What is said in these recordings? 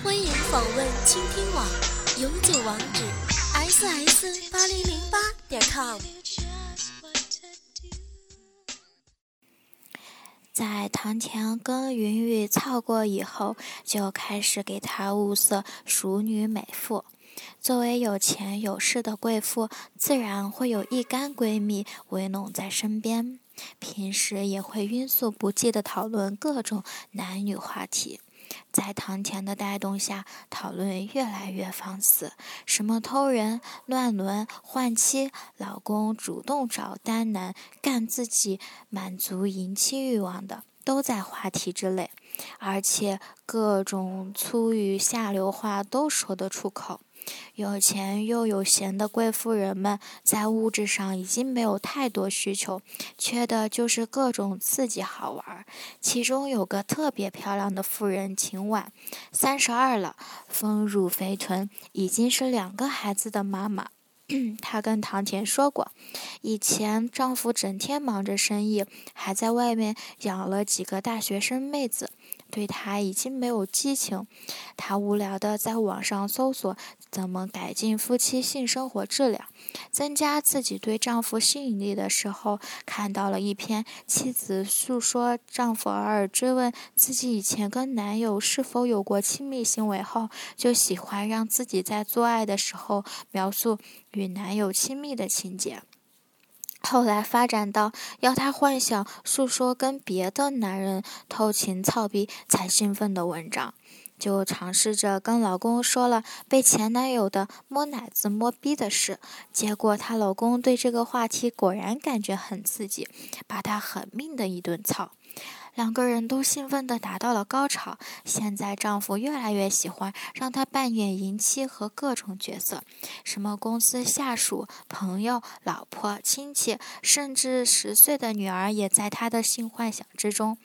欢迎访问倾听网，永久网址：ss 八零零八点 com。在唐田跟云雨操过以后，就开始给她物色熟女美妇。作为有钱有势的贵妇，自然会有一干闺蜜围拢在身边，平时也会匀速不济地讨论各种男女话题。在唐田的带动下，讨论越来越放肆，什么偷人、乱伦、换妻、老公主动找单男干自己，满足淫妻欲望的，都在话题之内，而且各种粗语下流话都说得出口。有钱又有闲的贵妇人们，在物质上已经没有太多需求，缺的就是各种刺激好玩。其中有个特别漂亮的妇人秦婉，三十二了，丰乳肥臀，已经是两个孩子的妈妈。她跟唐田说过，以前丈夫整天忙着生意，还在外面养了几个大学生妹子。对她已经没有激情，她无聊的在网上搜索怎么改进夫妻性生活质量，增加自己对丈夫吸引力的时候，看到了一篇妻子诉说丈夫偶尔追问自己以前跟男友是否有过亲密行为后，就喜欢让自己在做爱的时候描述与男友亲密的情节。后来发展到要她幻想诉说跟别的男人偷情操逼才兴奋的文章，就尝试着跟老公说了被前男友的摸奶子摸逼的事，结果她老公对这个话题果然感觉很刺激，把她狠命的一顿操。两个人都兴奋地达到了高潮。现在丈夫越来越喜欢让她扮演淫妻和各种角色，什么公司下属、朋友、老婆、亲戚，甚至十岁的女儿也在她的性幻想之中。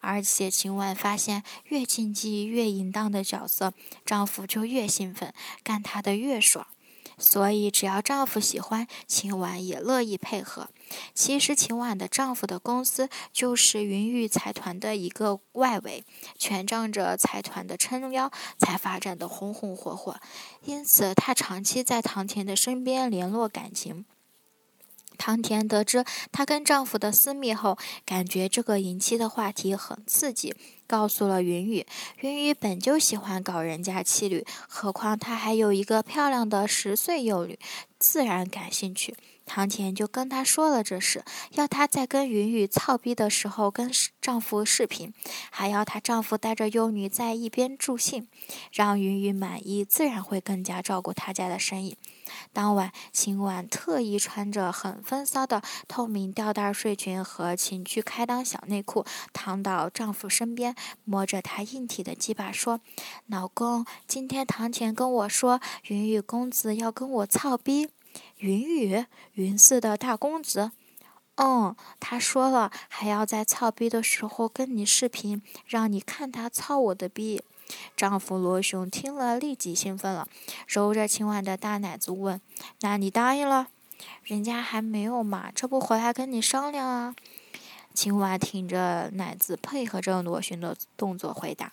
而且秦晚发现，越禁忌、越淫荡的角色，丈夫就越兴奋，干她的越爽。所以，只要丈夫喜欢，秦婉也乐意配合。其实，秦婉的丈夫的公司就是云玉财团的一个外围，全仗着财团的撑腰，才发展的红红火火。因此，她长期在唐田的身边联络感情。唐田得知她跟丈夫的私密后，感觉这个淫妻的话题很刺激。告诉了云雨，云雨本就喜欢搞人家妻女，何况她还有一个漂亮的十岁幼女，自然感兴趣。唐田就跟她说了这事，要她在跟云雨操逼的时候跟丈夫视频，还要她丈夫带着幼女在一边助兴，让云雨满意，自然会更加照顾她家的生意。当晚，秦婉特意穿着很风骚的透明吊带睡裙和情趣开裆小内裤，躺到丈夫身边，摸着他硬体的鸡巴说：“老公，今天堂前跟我说，云雨公子要跟我操逼。云雨，云氏的大公子。嗯，他说了，还要在操逼的时候跟你视频，让你看他操我的逼。”丈夫罗雄听了，立即兴奋了，揉着秦婉的大奶子问：“那你答应了？人家还没有嘛，这不回来跟你商量啊？”秦婉挺着奶子，配合着罗雄的动作回答：“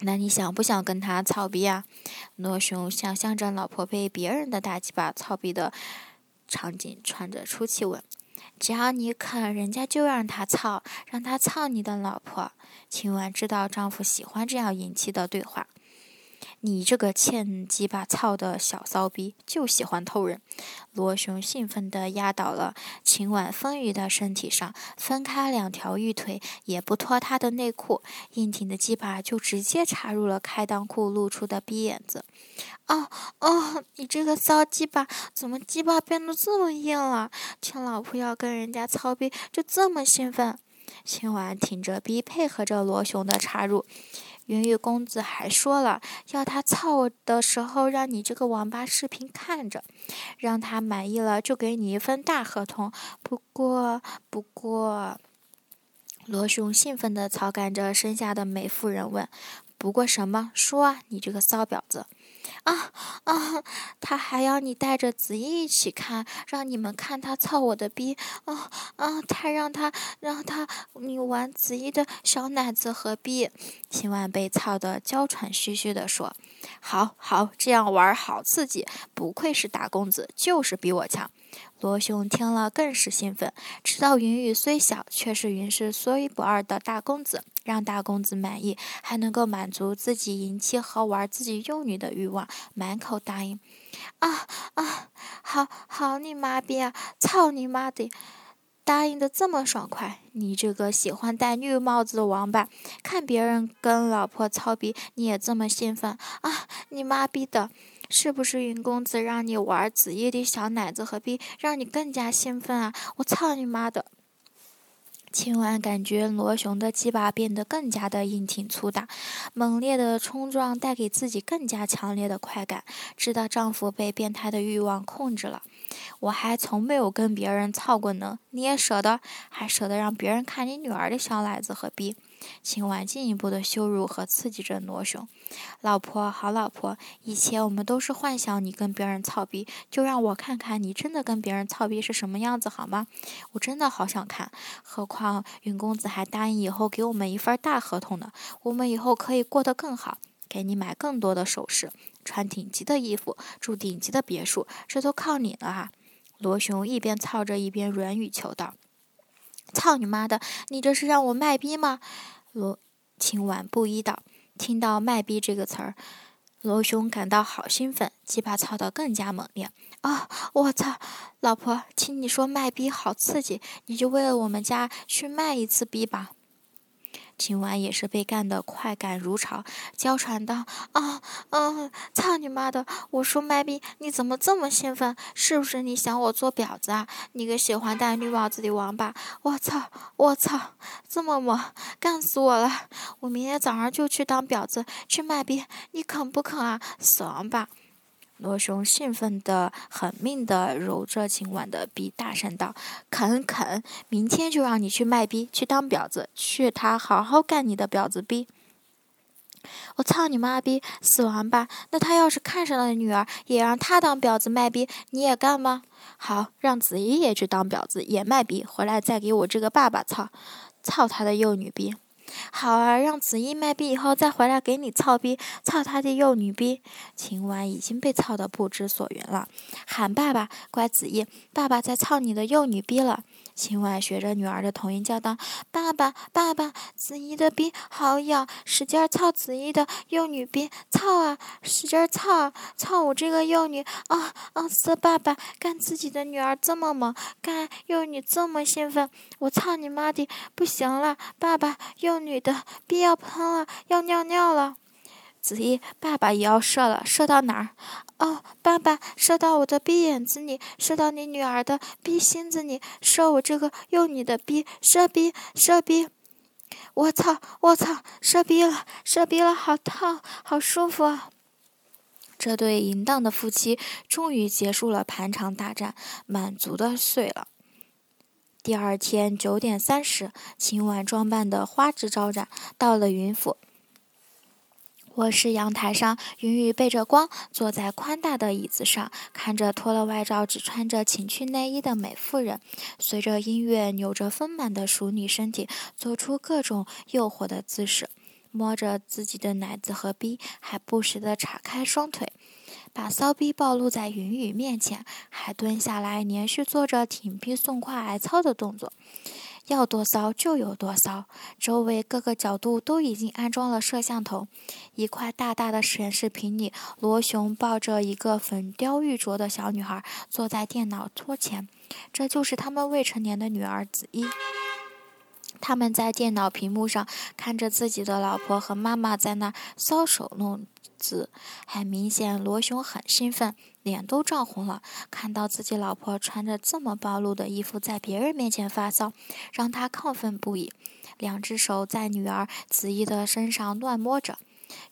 那你想不想跟他操逼啊？”罗雄想象着老婆被别人的大鸡巴操逼的场景，喘着粗气问。只要你肯，人家就让他操，让他操你的老婆。秦雯知道丈夫喜欢这样淫气的对话。你这个欠鸡巴操的小骚逼，就喜欢偷人。罗雄兴奋地压倒了秦婉丰腴的身体上，分开两条玉腿，也不脱她的内裤，硬挺的鸡巴就直接插入了开裆裤露出的逼眼子。哦哦，你这个骚鸡巴，怎么鸡巴变得这么硬了？亲老婆要跟人家操逼，就这么兴奋？秦婉挺着逼，配合着罗雄的插入。云玉公子还说了，要他操的时候，让你这个王八视频看着，让他满意了就给你一份大合同。不过，不过，罗雄兴奋地操干着身下的美妇人问：“不过什么？说啊，你这个骚婊子！”啊啊！他还要你带着子怡一起看，让你们看他操我的逼。啊啊！他让他让他你玩子怡的小奶子和逼。秦婉被操得娇喘吁吁地说：“好好，这样玩好刺激，不愧是大公子，就是比我强。”罗雄听了更是兴奋，知道云雨虽小，却是云氏说一不二的大公子，让大公子满意，还能够满足自己淫妻和玩自己幼女的欲望，满口答应。啊啊，好好你妈逼啊！操你妈的！答应的这么爽快，你这个喜欢戴绿帽子的王八，看别人跟老婆操逼，你也这么兴奋啊！你妈逼的！是不是云公子让你玩子夜的小奶子和逼，让你更加兴奋啊？我操你妈的！秦婉感觉罗雄的鸡巴变得更加的硬挺粗大，猛烈的冲撞带给自己更加强烈的快感，知道丈夫被变态的欲望控制了。我还从没有跟别人操过呢，你也舍得？还舍得让别人看你女儿的小奶子和逼？秦婉进一步的羞辱和刺激着罗雄，老婆，好老婆，以前我们都是幻想你跟别人操逼，就让我看看你真的跟别人操逼是什么样子好吗？我真的好想看，何况云公子还答应以后给我们一份大合同呢，我们以后可以过得更好，给你买更多的首饰，穿顶级的衣服，住顶级的别墅，这都靠你了啊！罗雄一边操着一边软语求道。操你妈的！你这是让我卖逼吗？罗秦婉不依道。听到“卖逼”这个词儿，罗雄感到好兴奋，鸡巴操得更加猛烈。啊！我操！老婆，听你说卖逼好刺激，你就为了我们家去卖一次逼吧。秦婉也是被干得快感如潮，娇喘道：“啊，嗯，操你妈的！我说麦逼，你怎么这么兴奋？是不是你想我做婊子啊？你个喜欢戴绿帽子的王八！我操，我操，这么猛，干死我了！我明天早上就去当婊子，去卖逼，你肯不肯啊？死王八！”罗雄兴奋的狠命的揉着秦婉的臂，大声道：“肯肯，明天就让你去卖逼，去当婊子，去他好好干你的婊子逼！我操你妈逼，死王八！那他要是看上了女儿，也让他当婊子卖逼，你也干吗？好，让子怡也去当婊子，也卖逼，回来再给我这个爸爸操，操他的幼女逼！”好啊，让子怡卖逼以后再回来给你操逼，操他的幼女逼。秦婉已经被操得不知所云了，喊爸爸，乖子怡，爸爸在操你的幼女逼了。秦婉学着女儿的童音叫道：“爸爸，爸爸，子怡的逼好痒，使劲操子怡的幼女逼，操啊，使劲操啊，操我这个幼女啊啊！色爸爸干自己的女儿这么猛，干幼女这么兴奋，我操你妈的，不行了，爸爸，幼女的逼要喷了，要尿尿了。”子怡，爸爸也要射了，射到哪儿？哦，爸爸，射到我的逼眼子里，射到你女儿的逼心子里，射我这个幼女的逼，射逼，射逼！我操，我操，射逼了，射逼了，好烫，好舒服啊！这对淫荡的夫妻终于结束了盘肠大战，满足的睡了。第二天九点三十，秦婉装扮的花枝招展，到了云府。卧室阳台上，云雨背着光坐在宽大的椅子上，看着脱了外罩只穿着情趣内衣的美妇人，随着音乐扭着丰满的熟女身体，做出各种诱惑的姿势，摸着自己的奶子和逼，还不时地岔开双腿，把骚逼暴露在云雨面前，还蹲下来连续做着挺逼送胯挨操的动作。要多骚就有多骚，周围各个角度都已经安装了摄像头。一块大大的显示屏里，罗雄抱着一个粉雕玉琢的小女孩，坐在电脑桌前。这就是他们未成年的女儿子怡。他们在电脑屏幕上看着自己的老婆和妈妈在那搔首弄姿，很明显，罗雄很兴奋。脸都涨红了，看到自己老婆穿着这么暴露的衣服在别人面前发骚，让他亢奋不已。两只手在女儿子怡的身上乱摸着，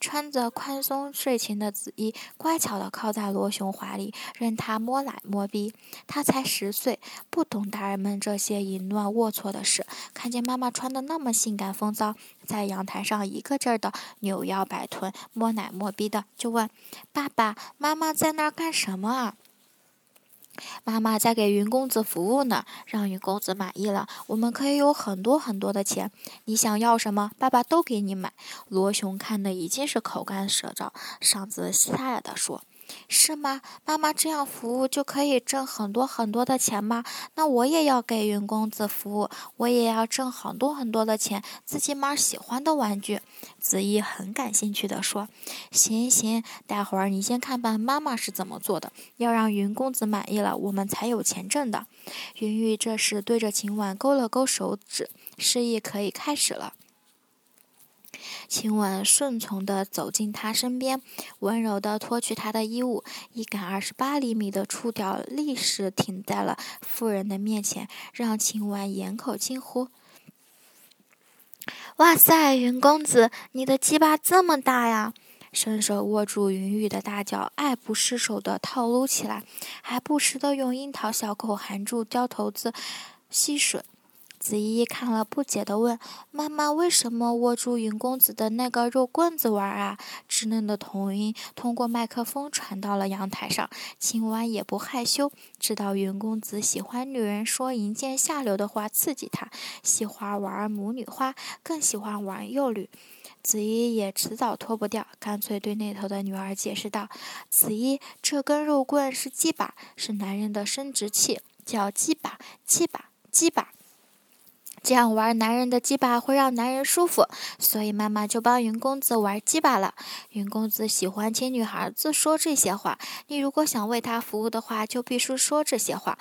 穿着宽松睡裙的子怡乖巧地靠在罗雄怀里，任他摸奶摸逼。他才十岁，不懂大人们这些淫乱龌龊的事。看见妈妈穿的那么性感风骚，在阳台上一个劲儿的扭腰摆臀、摸奶摸逼的，就问：“爸爸妈妈在那儿干什么啊？”妈妈在给云公子服务呢，让云公子满意了，我们可以有很多很多的钱。你想要什么，爸爸都给你买。罗雄看的已经是口干舌燥，嗓子沙哑的说。是吗？妈妈这样服务就可以挣很多很多的钱吗？那我也要给云公子服务，我也要挣很多很多的钱，自己买喜欢的玩具。子怡很感兴趣地说：“行行，待会儿你先看看妈妈是怎么做的，要让云公子满意了，我们才有钱挣的。”云玉这时对着秦婉勾了勾手指，示意可以开始了。秦婉顺从地走进他身边，温柔地脱去他的衣物，一杆二十八厘米的触角立时停在了妇人的面前，让秦婉掩口惊呼：“哇塞，云公子，你的鸡巴这么大呀！”伸手握住云雨的大脚，爱不释手地套撸起来，还不时地用樱桃小口含住胶头子吸吮。子怡看了，不解地问：“妈妈，为什么握住云公子的那个肉棍子玩啊？”稚嫩的童音通过麦克风传到了阳台上。青蛙也不害羞，知道云公子喜欢女人说淫贱下流的话刺激他，喜欢玩母女花，更喜欢玩幼女。子怡也迟早脱不掉，干脆对那头的女儿解释道：“子怡，这根肉棍是鸡巴，是男人的生殖器，叫鸡巴，鸡巴，鸡巴。”这样玩男人的鸡巴会让男人舒服，所以妈妈就帮云公子玩鸡巴了。云公子喜欢听女孩子说这些话，你如果想为他服务的话，就必须说这些话。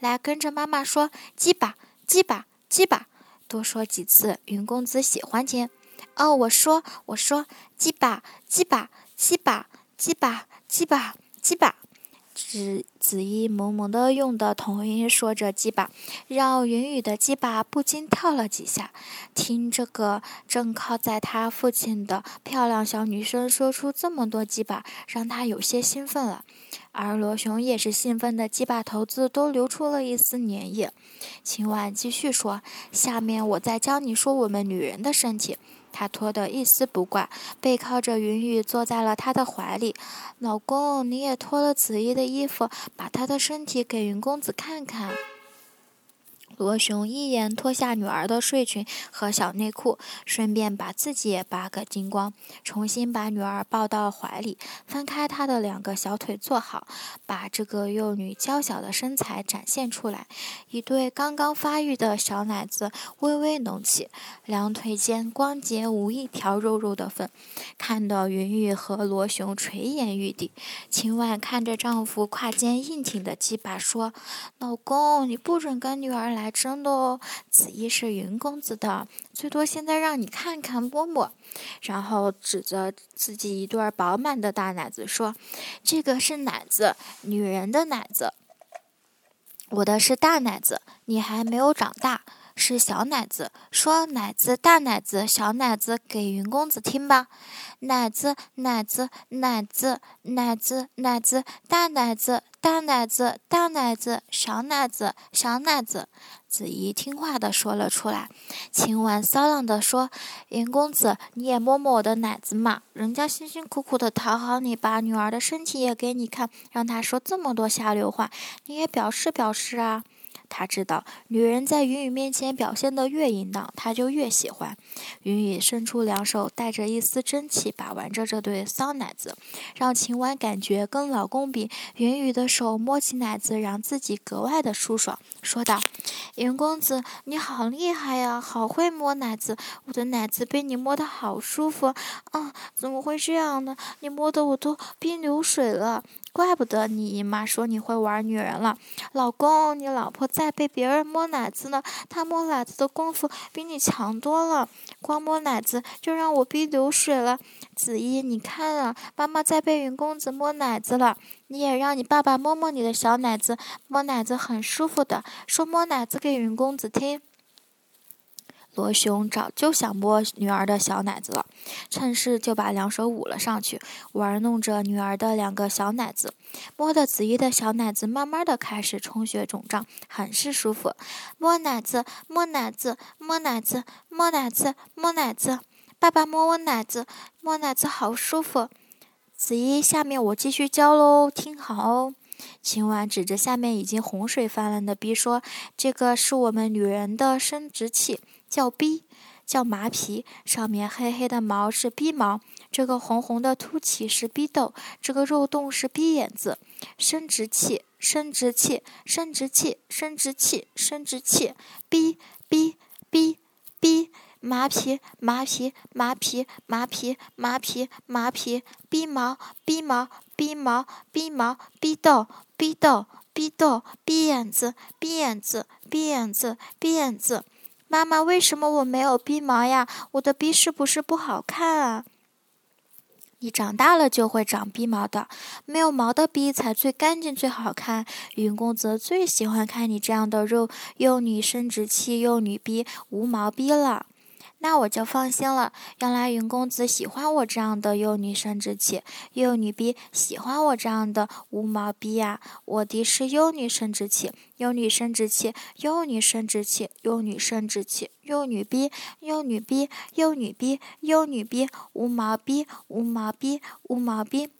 来，跟着妈妈说鸡巴，鸡巴，鸡巴，多说几次，云公子喜欢听。哦，我说，我说鸡巴，鸡巴，鸡巴，鸡巴，鸡巴，鸡巴。子子怡萌萌的用的童音说着鸡巴，让云雨的鸡巴不禁跳了几下。听这个正靠在他父亲的漂亮小女生说出这么多鸡巴，让他有些兴奋了。而罗雄也是兴奋的，鸡巴头子都流出了一丝粘液。秦婉继续说：“下面我再教你说我们女人的身体。”他脱得一丝不挂，背靠着云雨坐在了他的怀里。老公，你也脱了紫衣的衣服，把她的身体给云公子看看。罗雄一眼脱下女儿的睡裙和小内裤，顺便把自己也扒个精光，重新把女儿抱到怀里，分开她的两个小腿坐好，把这个幼女娇小的身材展现出来，一对刚刚发育的小奶子微微隆起，两腿间光洁无一条肉肉的缝，看得云雨和罗雄垂涎欲滴。秦婉看着丈夫胯间硬挺的鸡巴说：“老公，你不准跟女儿来。”真的哦，子怡是云公子的，最多现在让你看看摸摸，然后指着自己一对饱满的大奶子说：“这个是奶子，女人的奶子。我的是大奶子，你还没有长大，是小奶子。说奶子、大奶子、小奶子给云公子听吧。奶子、奶子、奶子、奶子、奶子、大奶子。”大奶子，大奶子，小奶子，小奶子。子怡听话的说了出来。秦婉骚浪的说：“云公子，你也摸摸我的奶子嘛！人家辛辛苦苦的讨好你，把女儿的身体也给你看，让他说这么多下流话，你也表示表示啊！”他知道，女人在云雨面前表现得越淫荡，他就越喜欢。云雨伸出两手，带着一丝真气把玩着这对骚奶子，让秦婉感觉跟老公比，云雨的手摸起奶子，让自己格外的舒爽，说道：“云公子，你好厉害呀，好会摸奶子，我的奶子被你摸得好舒服啊！怎么会这样呢？你摸得我都冰流水了。”怪不得你姨妈说你会玩女人了，老公，你老婆在被别人摸奶子呢，她摸奶子的功夫比你强多了，光摸奶子就让我逼流水了。子怡，你看啊，妈妈在被云公子摸奶子了，你也让你爸爸摸摸你的小奶子，摸奶子很舒服的，说摸奶子给云公子听。罗雄早就想摸女儿的小奶子了，趁势就把两手捂了上去，玩弄着女儿的两个小奶子，摸的子怡的小奶子慢慢的开始充血肿胀，很是舒服。摸奶子，摸奶子，摸奶子，摸奶子，摸奶子，爸爸摸我奶子，摸奶子好舒服。子怡，下面我继续教喽，听好哦。秦婉指着下面已经洪水泛滥的逼说：“这个是我们女人的生殖器，叫逼，叫麻皮。上面黑黑的毛是逼毛，这个红红的凸起是逼痘，这个肉洞是逼眼子。生殖器，生殖器，生殖器，生殖器，生殖器。逼逼逼逼，麻皮麻皮麻皮麻皮麻皮麻皮，逼毛逼毛。”逼毛，逼毛，逼痘，逼痘，逼痘，逼眼子，逼眼子，逼眼子，逼眼子。妈妈，为什么我没有逼毛呀？我的逼是不是不好看啊？你长大了就会长逼毛的，没有毛的逼才最干净最好看。云公子最喜欢看你这样的肉幼女生殖器幼女逼无毛逼了。那我就放心了。原来云公子喜欢我这样的幼女生殖器，幼女逼喜欢我这样的无毛逼呀。我的是幼女生殖器，幼女生殖器，幼女生殖器，幼女生殖器，幼女逼，幼女逼，幼女逼，幼女逼，无毛逼，无毛逼，无毛逼。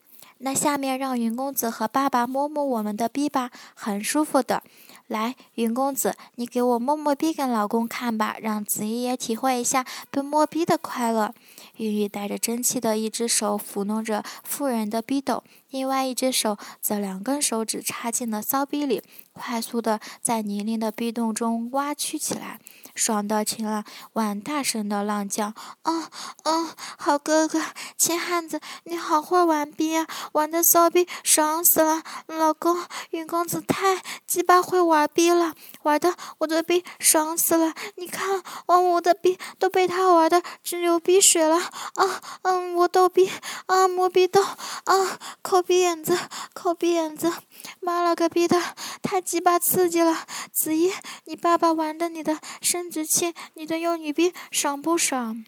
那下面让云公子和爸爸摸摸我们的逼吧，很舒服的。来，云公子，你给我摸摸逼给老公看吧，让子怡也体会一下被摸逼的快乐。云雨带着蒸汽的一只手抚弄着妇人的逼斗，另外一只手则两根手指插进了骚逼里，快速的在泥泞的壁洞中挖曲起来。爽的秦了碗大声的浪叫：“哦哦，好哥哥，秦汉子，你好会玩逼啊，玩的骚逼爽死了！老公，云公子太鸡巴会玩逼了，玩的我的逼爽死了！你看，哦，我的逼都被他玩的直流鼻血了啊！嗯，我逗逼啊，摸逼逗啊，抠鼻眼子，抠鼻眼子，妈了个逼的，太鸡巴刺激了！子怡，你爸爸玩的你的身。生殖器，你的幼女兵爽不爽？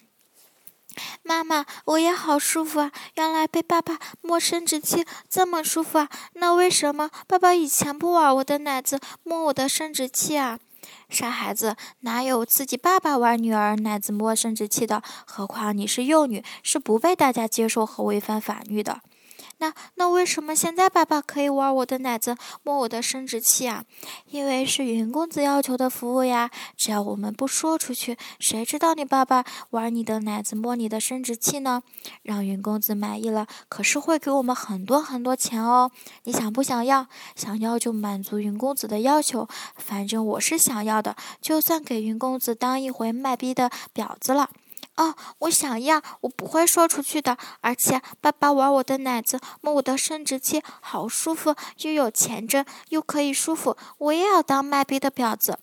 妈妈，我也好舒服啊！原来被爸爸摸生殖器这么舒服啊！那为什么爸爸以前不玩我的奶子，摸我的生殖器啊？傻孩子，哪有自己爸爸玩女儿奶子摸生殖器的？何况你是幼女，是不被大家接受和违反法律的。那那为什么现在爸爸可以玩我的奶子，摸我的生殖器啊？因为是云公子要求的服务呀。只要我们不说出去，谁知道你爸爸玩你的奶子，摸你的生殖器呢？让云公子满意了，可是会给我们很多很多钱哦。你想不想要？想要就满足云公子的要求。反正我是想要的，就算给云公子当一回卖逼的婊子了。哦，我想要，我不会说出去的。而且爸爸玩我的奶子，摸我的生殖器，好舒服，又有钱挣，又可以舒服。我也要当卖逼的婊子。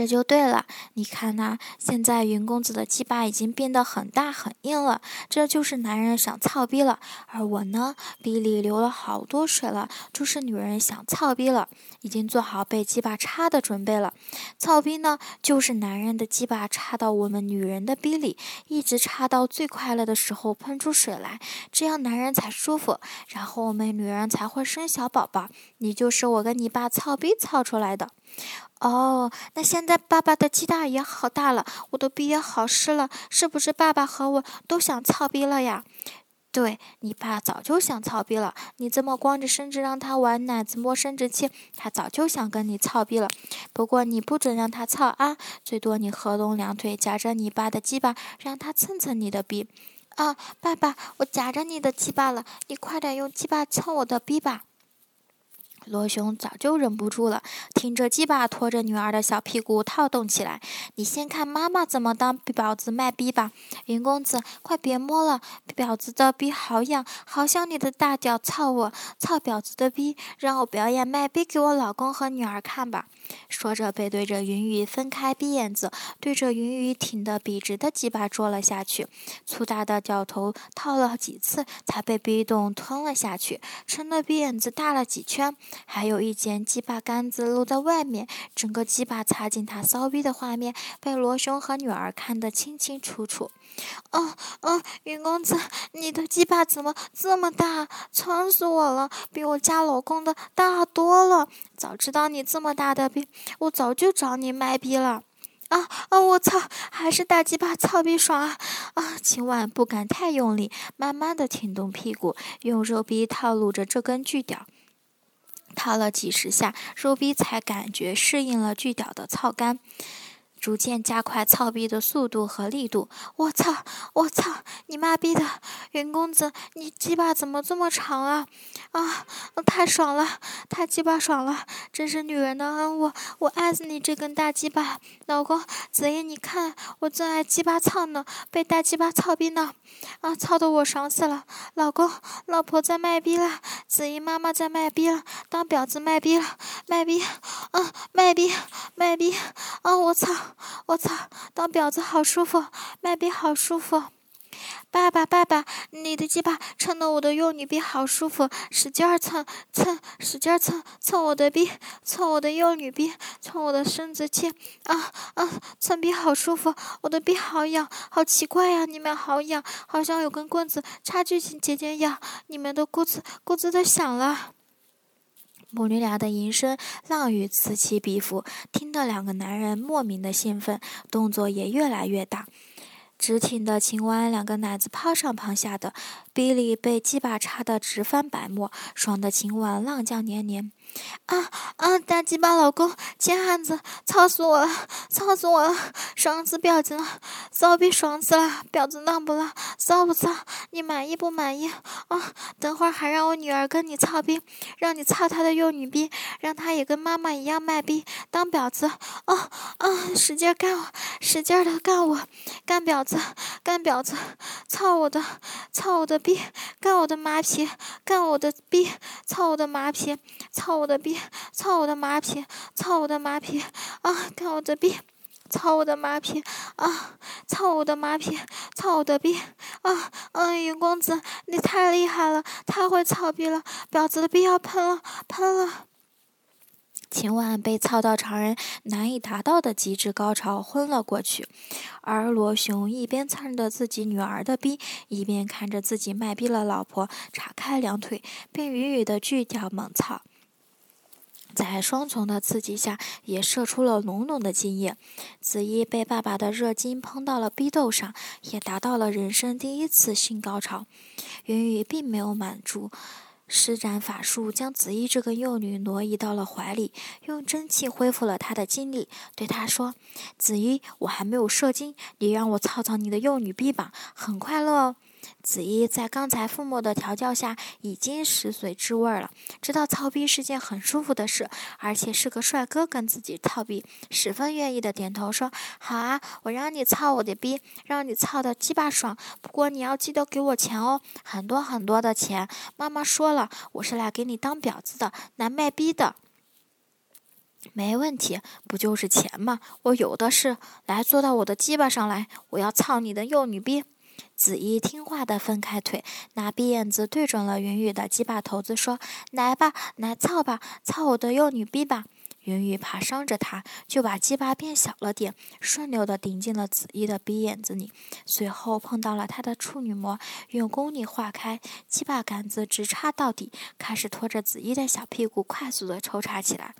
这就对了，你看呐，现在云公子的鸡巴已经变得很大很硬了，这就是男人想操逼了。而我呢，逼里流了好多水了，就是女人想操逼了，已经做好被鸡巴插的准备了。操逼呢，就是男人的鸡巴插到我们女人的逼里，一直插到最快乐的时候喷出水来，这样男人才舒服，然后我们女人才会生小宝宝。你就是我跟你爸操逼操出来的。哦，那现在爸爸的鸡蛋也好大了，我的逼也好湿了，是不是爸爸和我都想操逼了呀？对你爸早就想操逼了，你这么光着身子让他玩奶子摸生殖器，他早就想跟你操逼了。不过你不准让他操啊，最多你合拢两腿夹着你爸的鸡巴，让他蹭蹭你的逼。啊，爸爸，我夹着你的鸡巴了，你快点用鸡巴蹭我的逼吧。罗雄早就忍不住了，挺着鸡巴拖着女儿的小屁股套动起来。你先看妈妈怎么当婊子卖逼吧。云公子，快别摸了，婊子的逼好痒，好想你的大脚操我，操婊子的逼，让我表演卖逼给我老公和女儿看吧。说着，背对着云雨，分开逼眼子，对着云雨挺得笔直的鸡巴捉了下去。粗大的脚头套了几次，才被逼动吞了下去，撑得逼眼子大了几圈。还有一间鸡巴杆子露在外面，整个鸡巴插进他骚逼的画面，被罗兄和女儿看得清清楚楚。哦哦，云公子，你的鸡巴怎么这么大？撑死我了，比我家老公的大多了。早知道你这么大的逼，我早就找你卖逼了。啊啊！我操，还是大鸡巴操逼爽啊！啊，今晚不敢太用力，慢慢的挺动屁股，用肉逼套路着这根巨屌。套了几十下，肉逼才感觉适应了巨屌的操杆。逐渐加快操逼的速度和力度。我操！我操！你妈逼的，云公子，你鸡巴怎么这么长啊？啊！太爽了，太鸡巴爽了！真是女人的恩物，我爱死你这根大鸡巴！老公，子怡，你看，我最爱鸡巴操呢，被大鸡巴操逼呢！啊，操的我爽死了！老公，老婆在卖逼了，子怡妈妈在卖逼了，当婊子卖逼了，卖逼！啊，卖逼，卖逼！啊，我操！我操，当婊子好舒服，卖逼好舒服。爸爸，爸爸，你的鸡巴蹭的我的幼女逼好舒服，使劲儿蹭蹭，使劲儿蹭蹭我的逼，蹭我的幼女逼，蹭我的生殖器。啊啊，蹭逼好舒服，我的逼好痒，好奇怪呀！你们好痒，好像有根棍子插进去姐姐痒。你们的咕吱咕吱的响了。母女俩的吟声浪语此起彼伏，听得两个男人莫名的兴奋，动作也越来越大。直挺的秦湾，两个奶子抛上抛下的，逼里被鸡巴插得直翻白沫，爽的秦湾浪叫连连。啊啊！大鸡巴老公，贱汉子，操死我了，操死我了！爽死婊子了，骚逼爽死了！婊子浪不浪？骚不骚？你满意不满意？啊！等会儿还让我女儿跟你操逼，让你操她的幼女逼，让她也跟妈妈一样卖逼当婊子。啊啊！使劲干我，使劲的干我，干婊子，干婊子，操我的，操我的逼，逼干我的马屁，干我的逼，操我的马屁，操！我的逼，操我的马屁，操我的马屁啊！干我的逼，操我的马屁啊！操我的马屁，操我的逼啊！嗯，云公子，你太厉害了，太会操逼了，婊子的逼要喷了，喷了！秦婉被操到常人难以达到的极致高潮，昏了过去。而罗雄一边蹭着自己女儿的逼，一边看着自己卖逼了老婆叉开两腿，并语语的巨屌猛操。在双重的刺激下，也射出了浓浓的精液。子怡被爸爸的热精喷到了逼斗上，也达到了人生第一次性高潮。云雨并没有满足，施展法术将紫衣这个幼女挪移到了怀里，用真气恢复了她的精力，对她说：“紫衣，我还没有射精，你让我操操你的幼女臂膀，很快乐哦。”子怡在刚才父母的调教下，已经食髓知味了，知道操逼是件很舒服的事，而且是个帅哥跟自己操逼，十分愿意的点头说：“好啊，我让你操我的逼，让你操的鸡巴爽。不过你要记得给我钱哦，很多很多的钱。妈妈说了，我是来给你当婊子的，来卖逼的。没问题，不就是钱吗？我有的是。来，坐到我的鸡巴上来，我要操你的幼女逼。”子怡听话的分开腿，拿鼻眼子对准了云雨的鸡巴头子，说：“来吧，来操吧，操我的幼女逼吧！”云雨怕伤着他，就把鸡巴变小了点，顺溜的顶进了子怡的鼻眼子里，随后碰到了他的处女膜，用功力化开，鸡巴杆子直插到底，开始拖着子怡的小屁股快速的抽插起来。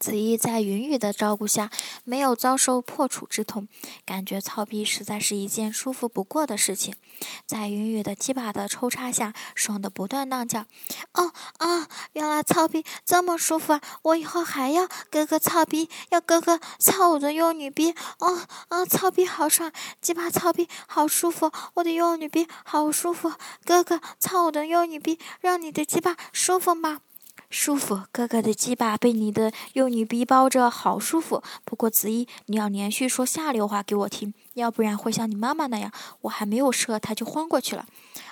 子怡在云雨的照顾下，没有遭受破处之痛，感觉操逼实在是一件舒服不过的事情。在云雨的鸡巴的抽插下，爽的不断浪叫：“哦啊，原来操逼这么舒服啊！我以后还要哥哥操逼，要哥哥操我的幼女逼。哦啊，操逼好爽，鸡巴操逼好舒服，我的幼女逼好舒服。哥哥操我的幼女逼，让你的鸡巴舒服吗？”舒服，哥哥的鸡巴被你的幼女逼包着，好舒服。不过子怡，你要连续说下流话给我听，要不然会像你妈妈那样，我还没有射他就昏过去了。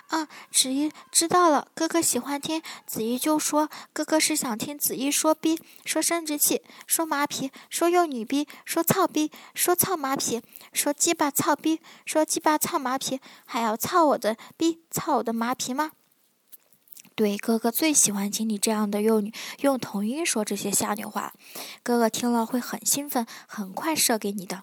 啊，子怡知道了，哥哥喜欢听，子怡就说，哥哥是想听子怡说逼，说生殖器，说麻皮，说幼女逼，说操逼，说操麻皮，说鸡巴操逼，说鸡巴操麻皮，还要操我的逼，操我的麻皮吗？对，哥哥最喜欢听你这样的幼女用童音说这些下流话，哥哥听了会很兴奋，很快射给你的。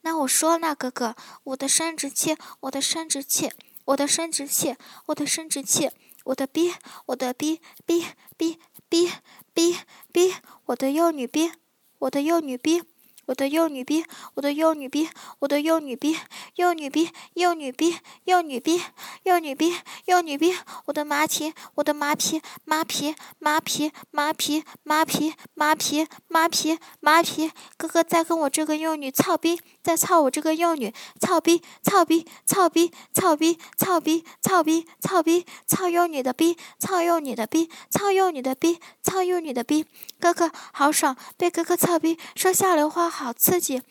那我说呢哥哥，我的生殖器，我的生殖器，我的生殖器，我的生殖器，我的逼，我的逼逼逼逼逼逼，我的幼女逼，我的幼女逼。我的幼女逼，我的幼女逼，我的幼女逼，幼女逼，幼女逼，幼女逼，幼女逼，幼女逼，我的马蹄，我的马皮，马皮，马皮，马皮，马皮，马皮，马皮，马皮，哥哥在跟我这个幼女操逼，在操我这个幼女，操逼，操逼，操逼，操逼，操逼，操逼，操逼，操幼女的逼，操幼女的逼，操幼女的逼，操幼女的逼，哥哥好爽，被哥哥操逼，说下流话。好刺激，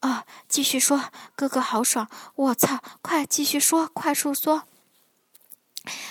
啊！继续说，哥哥好爽！我操，快继续说，快速说。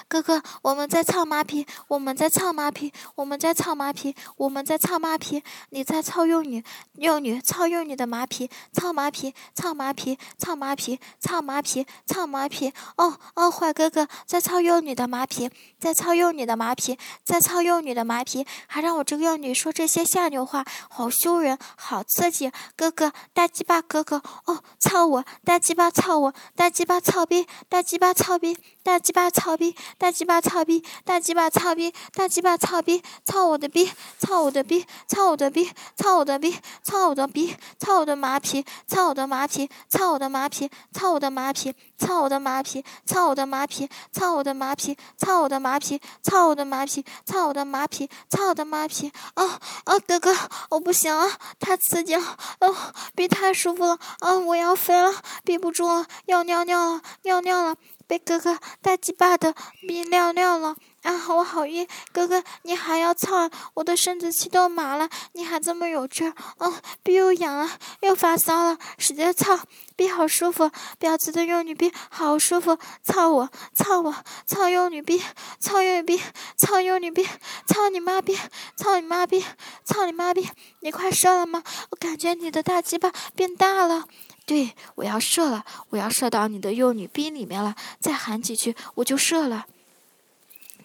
哥哥，我们在操马屁，我们在操马屁，我们在操马屁，我们在操马屁。你在操幼女，幼女操幼女的马屁，操马屁，操马屁，操马屁，操马屁，操马屁。哦哦，坏哥哥在操幼女的马屁，在操幼女的马屁，在操幼女的马屁，还让我这个幼女说这些下流话，好羞人，好刺激。哥哥，大鸡巴哥哥，哦，操我，大鸡巴操我，大鸡巴操逼，大鸡巴操逼，大鸡巴操逼。大鸡巴操逼，大鸡巴操逼，大鸡巴操逼，操我的逼，操我的逼，操我的逼，操我的逼，操我的逼，操我的马屁，操我的马屁，操我的马屁，操我的马屁，操我的马屁，操我的马屁，操我的马屁，操我的马屁，操我的马屁，操我的马屁，操我的马屁，啊啊，哥哥，我不行了，太刺激了，哦，逼太舒服了，啊，我要飞了，憋不住了，要尿尿了，尿尿了。被哥哥大鸡巴的逼尿尿了啊！我好晕，哥哥你还要操？我的生殖器都麻了，你还这么有劲儿？啊，逼又痒了，又发骚了，使劲操，逼好舒服，婊子的幼女逼好舒服，操我，操我，操幼女逼，操幼女逼，操幼女逼，操你妈逼，操你妈逼，操你妈逼！你快射了吗？我感觉你的大鸡巴变大了。对，我要射了，我要射到你的幼女兵里面了，再喊几句我就射了。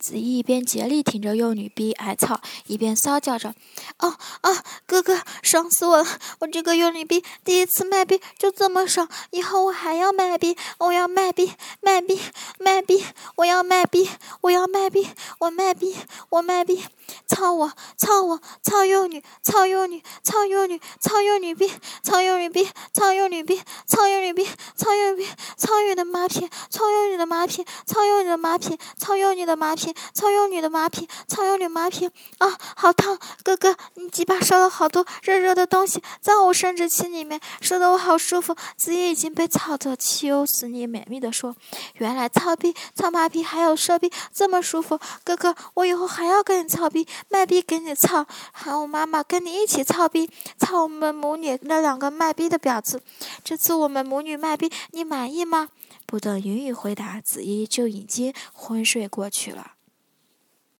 子怡一边竭力挺着幼女逼挨操，一边骚叫着：“哦哦，哥哥，爽死我了！我这个幼女逼第一次卖逼就这么爽，以后我还要卖逼，我要卖逼，卖逼，卖逼，我要卖逼，我要卖逼，我卖逼，我卖逼，操我，操我，操幼女，操幼女，操幼女，操幼女逼，操幼女逼，操幼女逼，操幼女逼，操幼女逼，操幼女的马屁，操幼女的马屁，操幼女的马屁，操幼女的马屁。”操幼女的马屁，操幼女马屁啊，好烫！哥哥，你鸡巴烧了好多热热的东西在我生殖器里面，说的我好舒服。子怡已经被操得气忧死你，美丽的说：“原来操逼、操马屁还有射逼这么舒服，哥哥，我以后还要跟你操逼，卖逼给你操，喊我妈妈跟你一起操逼，操我们母女那两个卖逼的婊子。这次我们母女卖逼，你满意吗？”不等云雨回答，子怡就已经昏睡过去了。